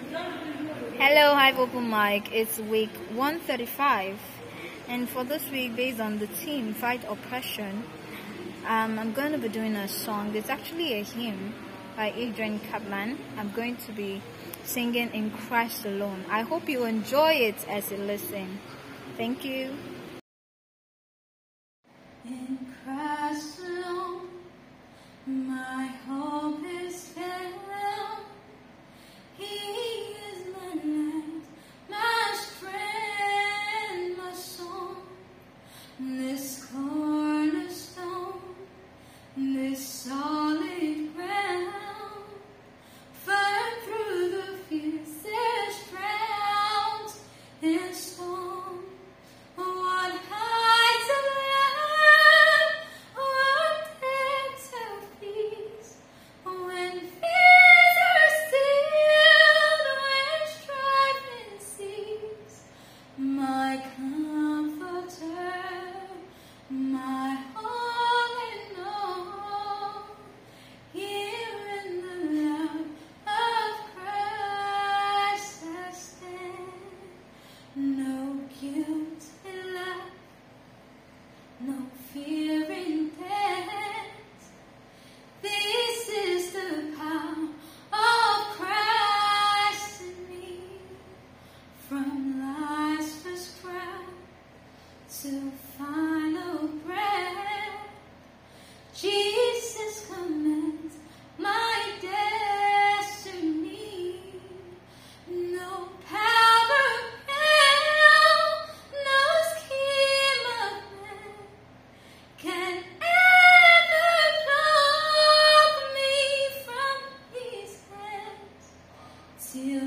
Hello, hi Open Mic. It's week 135, and for this week, based on the theme "Fight Oppression," um, I'm going to be doing a song. It's actually a hymn by Adrienne Kaplan. I'm going to be singing in Christ alone. I hope you enjoy it as you listen. Thank you. In Christ alone,